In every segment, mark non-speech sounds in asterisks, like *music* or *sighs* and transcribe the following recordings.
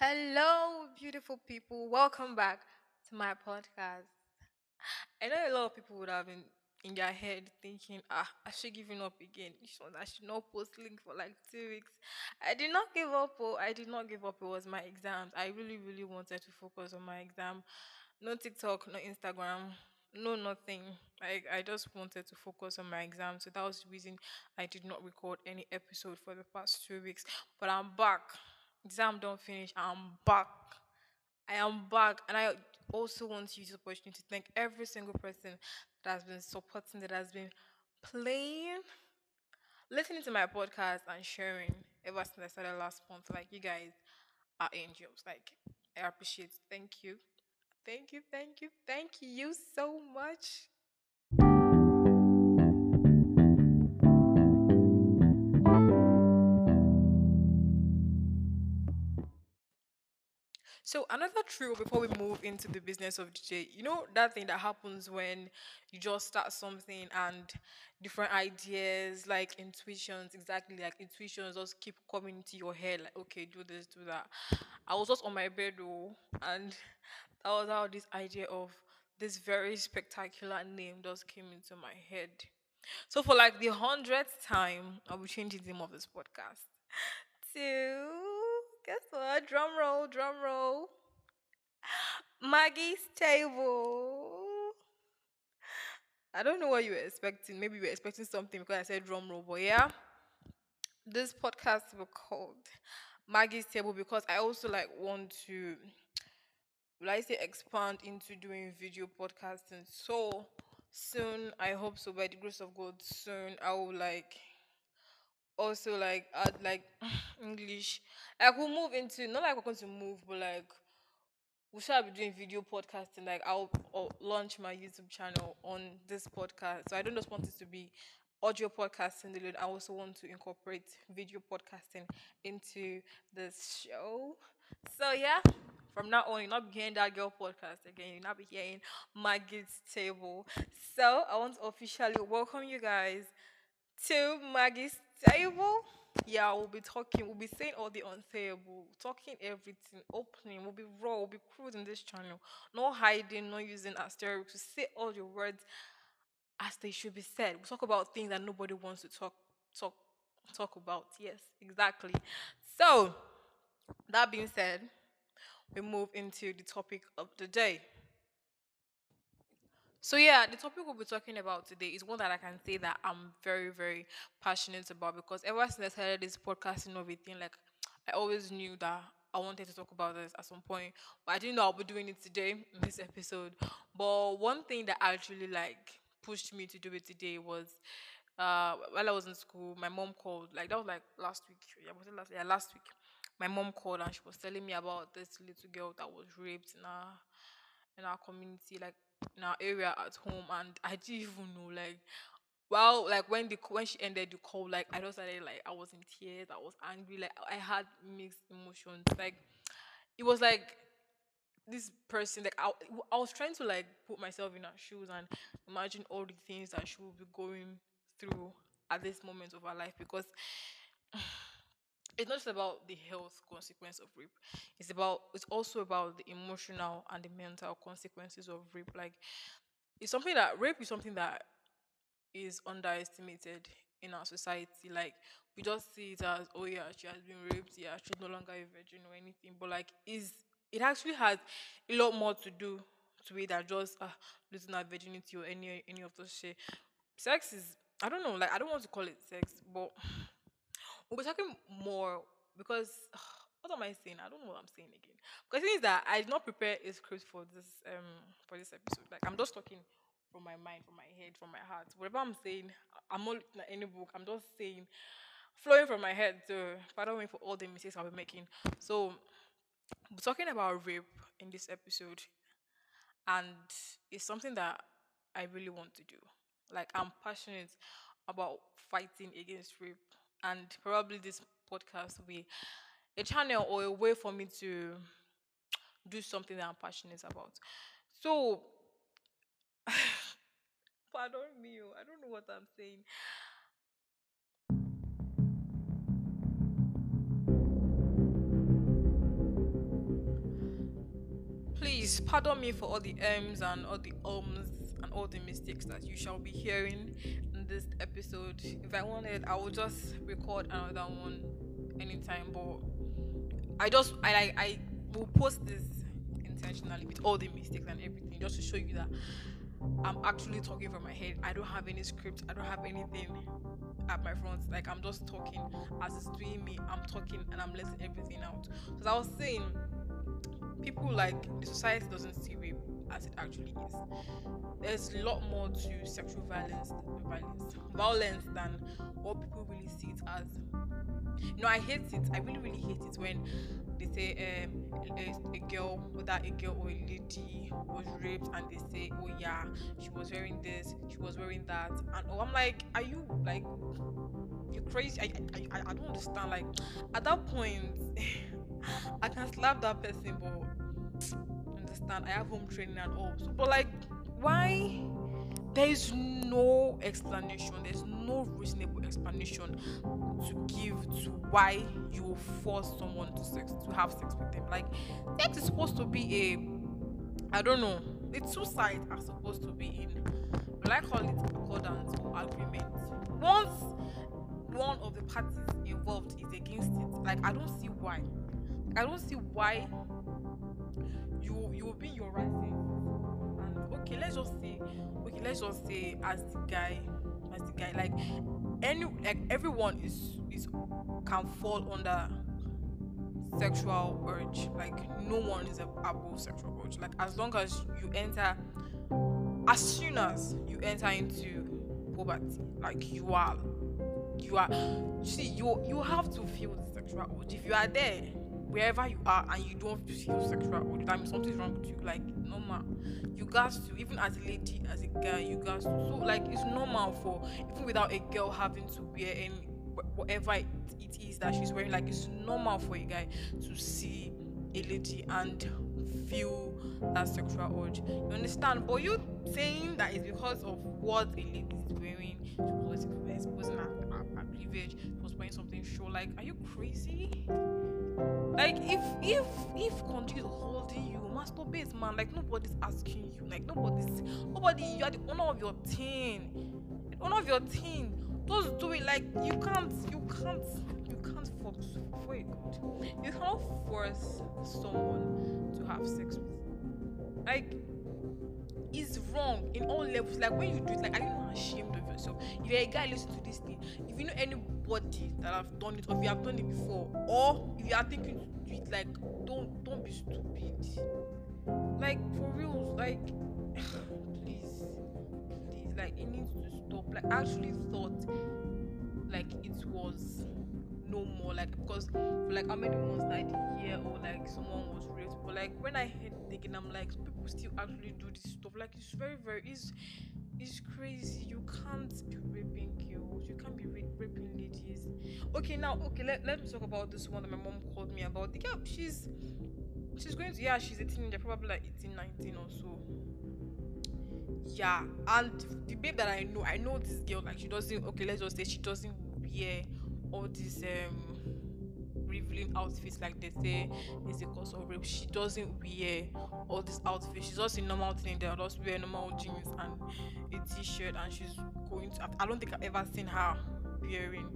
Hello, beautiful people. Welcome back to my podcast. I know a lot of people would have been in their head thinking, ah, I should giving up again. I should not post link for like two weeks. I did not give up. Oh, I did not give up. It was my exams. I really, really wanted to focus on my exam. No TikTok, no Instagram, no nothing. I, I just wanted to focus on my exam. So that was the reason I did not record any episode for the past two weeks. But I'm back. Exam don't finish. I'm back. I am back, and I also want to use this opportunity to thank every single person that has been supporting, that has been playing, listening to my podcast, and sharing ever since I started last month. Like, you guys are angels. Like, I appreciate. Thank you. Thank you, thank you, thank you so much. So another trick before we move into the business of DJ, you know that thing that happens when you just start something and different ideas like intuitions, exactly like intuitions just keep coming to your head like okay, do this, do that. I was just on my bed though and *laughs* that was how this idea of this very spectacular name just came into my head. So for like the hundredth time, I'll be changing the name of this podcast *laughs* to guess what? Drum roll, drum roll. Maggie's table. I don't know what you were expecting. Maybe you were expecting something because I said drum roll, but yeah, this podcast will called Maggie's table because I also like want to, will I say, expand into doing video podcasting. So soon, I hope so. By the grace of God, soon I will like also like add like *sighs* English. Like we'll move into not like we're going to move, but like we shall be doing video podcasting. Like I'll, I'll launch my YouTube channel on this podcast. So I don't just want it to be audio podcasting alone. I also want to incorporate video podcasting into this show. So yeah, from now on, you'll not be hearing that girl podcast again. You'll not be hearing Maggie's table. So I want to officially welcome you guys to Maggie's table. Yeah, we'll be talking, we'll be saying all the unsayable, talking everything, opening, we'll be raw, we'll be crude in this channel. No hiding, no using asterisks. To say all your words as they should be said. We'll talk about things that nobody wants to talk talk talk about. Yes, exactly. So that being said, we move into the topic of the day. So yeah, the topic we'll be talking about today is one that I can say that I'm very, very passionate about because ever since I started this podcasting of everything, like I always knew that I wanted to talk about this at some point, but I didn't know I'll be doing it today in this episode. But one thing that actually like pushed me to do it today was uh while I was in school, my mom called. Like that was like last week. Yeah, was it last? Yeah, last week. My mom called and she was telling me about this little girl that was raped in our in our community, like in our area at home, and I didn't even know like. Well, like when the when she ended the call, like I just started like I was in tears, I was angry, like I had mixed emotions. Like it was like this person like I, I was trying to like put myself in her shoes and imagine all the things that she would be going through at this moment of her life because it's not just about the health consequence of rape it's about it's also about the emotional and the mental consequences of rape. Like it's something that rape is something that is underestimated in our society. Like we just see it as oh yeah she has been raped yeah she's no longer a virgin or anything. But like is it actually has a lot more to do to it than just uh, losing her virginity or any any of those shit. Sex is i don't know like i don't want to call it sex but we'll be talking more because *sighs* what am I saying? I don't know what I'm saying again. Because the thing is that I did not prepare a script for this um for this episode. Like I'm just talking from my mind, from my head, from my heart. Whatever I'm saying, I'm not looking at any book. I'm just saying, flowing from my head. So pardon me for all the mistakes I'll be making. So we're talking about rape in this episode, and it's something that I really want to do. Like I'm passionate about fighting against rape, and probably this podcast will be a channel or a way for me to do something that I'm passionate about. So, *laughs* pardon me, oh, I don't know what I'm saying. please pardon me for all the M's and all the ums and all the mistakes that you shall be hearing this episode. Mm. If I wanted, I would just record another one anytime. But I just I I, I will post this intentionally with all the mistakes and everything just to show you that I'm actually talking from my head. I don't have any script. I don't have anything at my front. Like I'm just talking as it's doing me. I'm talking and I'm letting everything out. Because I was saying, people like the society doesn't see rape as it actually is. There's a lot more to sexual violence, violence, violence than what people really see it as. You know, I hate it. I really, really hate it when they say um, a, a, girl, whether a girl or a lady was raped, and they say, oh yeah, she was wearing this, she was wearing that, and oh, I'm like, are you like, you're crazy? I, I, I don't understand. Like, at that point, *laughs* I can slap that person, but understand, I have home training and all. So, but like, why? There is no explanation. There's no reasonable explanation to give to why you force someone to sex to have sex with them. Like sex is supposed to be a I don't know. The two sides are supposed to be in I call it accordance or agreement. Once one of the parties involved is against it, like I don't see why. I don't see why you you will be your right and okay let's just say okay let's just say as the guy as the guy like any like everyone is is can fall under sexual urge. Like no one is above sexual urge. Like as long as you enter as soon as you enter into puberty like you are you are see you you have to feel the sexual urge. If you are there wherever you are and you don't feel sexual urge that means something's wrong with you. Like normal. You guys to even as a lady as a guy you guys so like it's normal for even without a girl having to wear any whatever it, it is that she's wearing like it's normal for a guy to see a lady and feel that sexual urge you understand? But you saying that it's because of what a lady is wearing she was exposing her, her, her she was wearing something show like are you crazy like if if if konji is holding you masturbate man like nobody's asking you like nobody's nobody you are the owner of your the owner of your team just do it like you can't you can't you can't force for a good you cannot force someone to have sex with like it's wrong in all levels. Like when you do it like are you not ashamed of yourself? If you're a guy listen to this thing. If you know anybody that have done it or if you have done it before or if you are thinking to do it like don't don't be stupid. Like for real like *sighs* please please like it needs to stop. Like i actually thought like it was no more like because for like how many months I did hear or like someone was raped but like when I heard it again I'm like people still actually do this stuff. Like it's very very it's it's crazy okay now okay let, let me talk about this one that my mom called me about. The girl she's she's going to yeah she's a teenager probably like 18 19 or so. Yeah and the babe that i know i know this girl like she doesn't okay let's just say she doesn't wear all these um revealing outfits like they say is a cause of rape. She doesn't wear all these outfits. She's just in normal there just wear normal jeans and a t-shirt and she's going to i don't think i've ever seen her wearing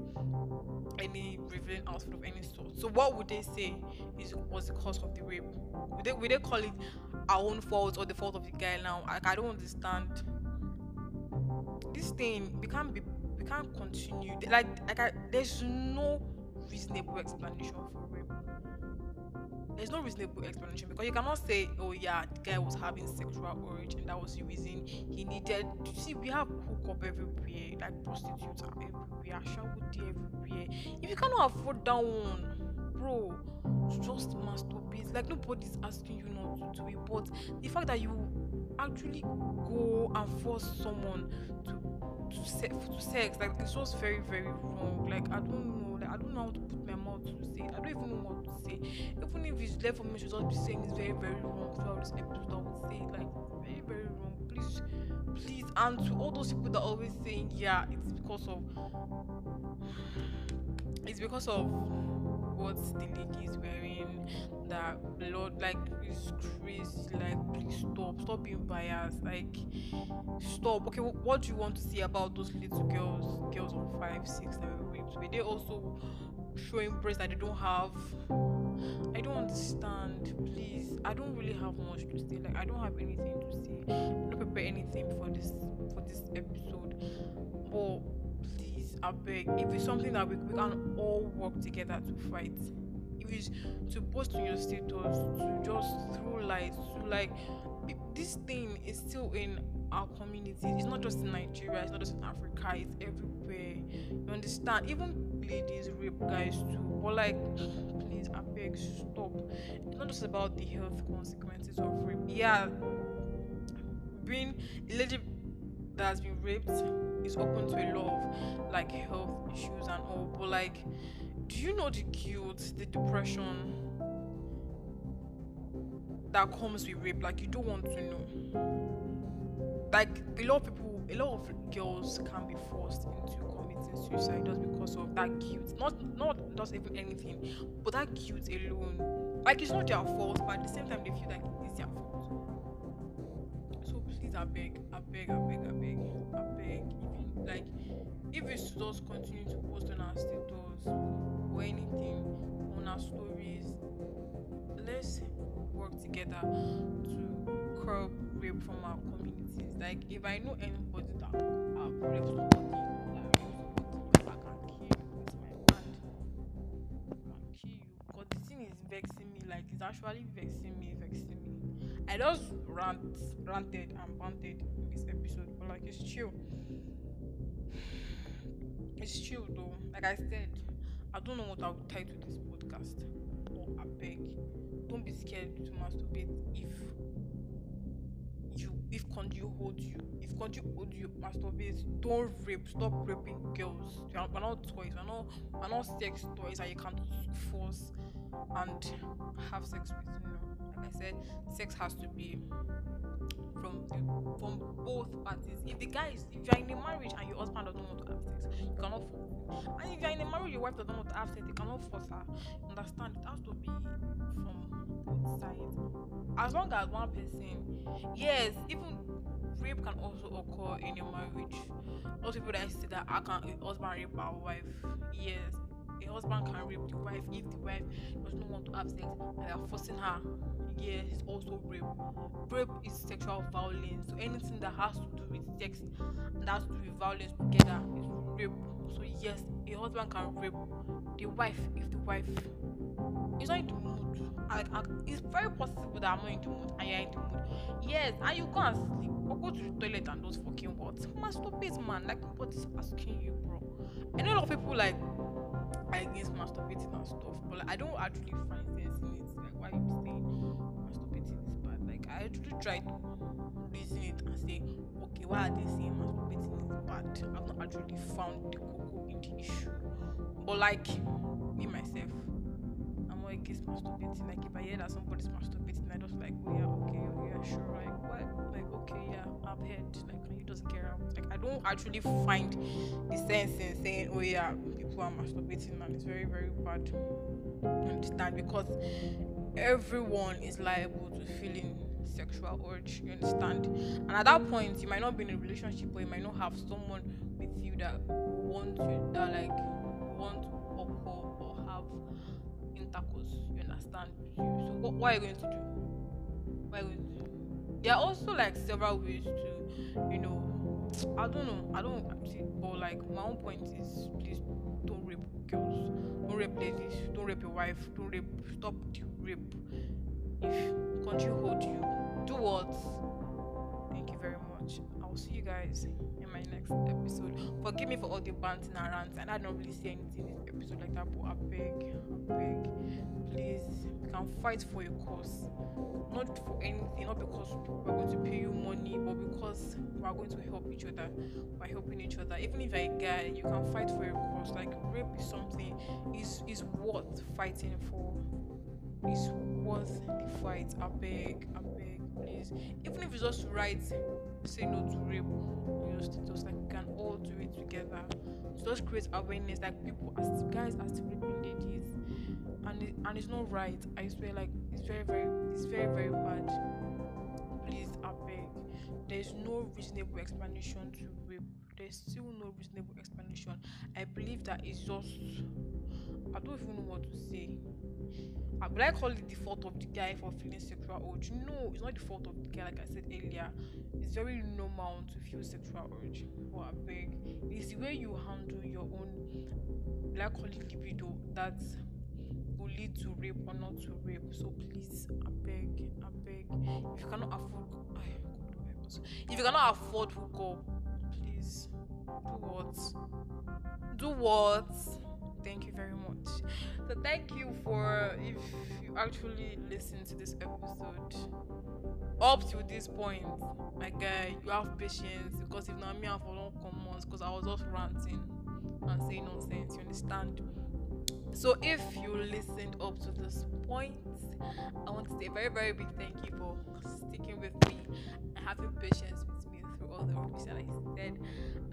any revealing outfit of any sort. So what would they say is was the cause of the rape? Would they would they call it our own fault or the fault of the guy now? Like I don't understand. This thing we can't be we can't continue like like I, there's no reasonable explanation for rape there's no reasonable explanation because you cannot say, oh yeah, the guy was having sexual urge and that was the reason he needed. To see, we have hook hookup everywhere, like prostitutes are everywhere, shower everywhere. If you cannot afford that one, bro, just masturbate. Like nobody's asking you not to do it, but the fact that you actually go and force someone to to, se- to sex, like it's just very very wrong. Like I don't know, like I don't know how to put my mouth to. I don't even know what to say. Even if it's left for me to just be saying it's very very wrong throughout this episode, I would say like very very wrong. Please, please, and to all those people that always saying yeah, it's because of it's because of what the lady is wearing, that blood like is crazy. Like, please stop, stop being biased. Like, stop. Okay, what do you want to see about those little girls, girls on five, six, that? Were they also showing breasts that they don't have? I don't understand. Please, I don't really have much to say. Like, I don't have anything to say. I don't prepare anything for this for this episode. But please, I beg, if it's something that we, we can all work together to fight, if it's to post on your status, to just throw light, to like this thing is still in our community. It's not just in Nigeria, it's not just in Africa, it's everywhere. You understand? Even ladies rape guys too. But like please I beg stop. It's not just about the health consequences of rape. Yeah being a lady that has been raped is open to a lot of like health issues and all. But like do you know the guilt, the depression that comes with rape? Like you don't want to know. Like a lot of people, a lot of girls can be forced into committing suicide just because of that guilt. Not not just even anything, but that guilt alone. Like it's not their fault, but at the same time they feel like it's their fault. So please, I beg, I beg, I beg, I beg, I beg. Even like if it's just continue to post on our status or anything on our stories, let's work together to curb rape from our communities. Like if I know anybody that have raped somebody, like I can kill you with my hand. I can kill you. Because the thing is vexing me, like it's actually vexing me, vexing me. I just rant ranted and banted in this episode, but like it's chill. *sighs* It's chill though. Like I said, I don't know what I would title this podcast. But I beg, don't be scared to masturbate if you if hold you if konji hold you masturbate don't rape. Stop raping girls. We're not toys. We're not we're not sex toys that you can force and have sex with you know. Like i said sex has to be from the, from both parties. If the guy is if you're in a marriage and your husband doesn't want to have sex you cannot force him. And if you're in a marriage your wife doesn't want to have sex you cannot force her. Understand? It has to be from both sides. As long as one person yes even rape can also occur in a marriage. Most people that say that i can husband rape our wife yes a husband can rape the wife if the wife does not want to have sex and they are forcing her yes it's also rape rape is sexual violence so anything that has to do with sex and has to do with violence together is rape so yes a husband can rape the wife if the wife is not in the mood I, I, it's very possible that I'm not in the mood and you're in the mood. Yes, and you go and sleep or go to the toilet and those fucking what? Masturbate, man. Like nobody's asking you, bro. I know a lot of people like against masturbating and stuff, but like, I don't actually find sense in it. Like, why you saying masturbating is bad? Like, I actually try to reason it and say, okay, why are they saying masturbating is bad? I've not actually found the cocoa in the issue. But like me myself, I'm not against masturbating. Like if I hear that somebody's masturbating, I just like, oh yeah, okay, oh yeah, sure. Like what? Like okay, yeah, I've heard. Like just get out? Like I don't actually find the sense in saying, oh yeah, people are masturbating and it's very very bad. Understand? Because everyone is liable to feeling sexual urge. You understand? And at that point, you might not be in a relationship, or you might not have someone with you that wants you that like want or or have intercourse. You understand? So what, what are you going to do? What are you going to do? There are also like several ways to, you know, I don't know. I don't actually, but like my own point is please don't rape girls, don't rape ladies, don't rape your wife, don't rape. Stop the rape. If konji hold you, do what? Much. I'll see you guys in my next episode. Forgive me for all the banting and rants, and I don't really say anything in this episode like that. But I beg, I beg, please, you can fight for your cause, not for anything, not because we're going to pay you money, but because we are going to help each other by helping each other. Even if you're a guy, you can fight for your cause. Like rape is something is is worth fighting for. Is worth the fight. I beg, I beg, please. Even if it's just write, say no to rape on your status, like we can all do it together. To just create awareness, like people, as guys are still raping ladies. and it, and it's not right. I swear, like it's very very it's very very bad. Please, I beg. There's no reasonable explanation to rape. There's still no reasonable explanation. I believe that it's just I don't even know what to say. I would I call it the fault of the guy for feeling sexual urge? No, it's not the fault of the guy, like I said earlier. It's very normal to feel sexual urge. But I beg, it's the way you handle your own, like I call libido, that will lead to rape or not to rape. So please, I beg, I beg, if you cannot afford, if you cannot afford oh hookup, please do what? Do what? Thank you very much. So thank you for if you actually listen to this episode up to this point. My guy, you have patience because if not me, I for long come months because I was just ranting and saying nonsense. You understand? So if you listened up to this point, I want to say a very very big thank you for sticking with me and having patience with all the rubbish that I said.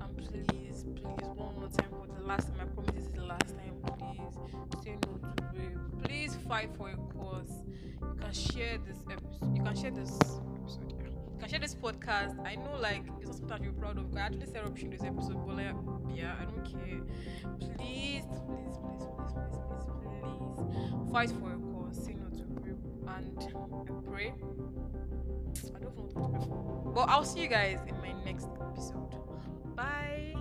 And please, please, one more time for the last time. I promise this is the last time. Please say no to rape. Please fight for a cause. You can share this episode. You can share this episode. You can share this podcast. I know, like, it's not something that you're proud of. I actually said rubbish this episode, but like, yeah, I don't care. Please, please, please, please, please, please, please, fight for a cause. Say no to rape, and I pray. I don't know what to. But I'll see you guys in my next episode. Bye.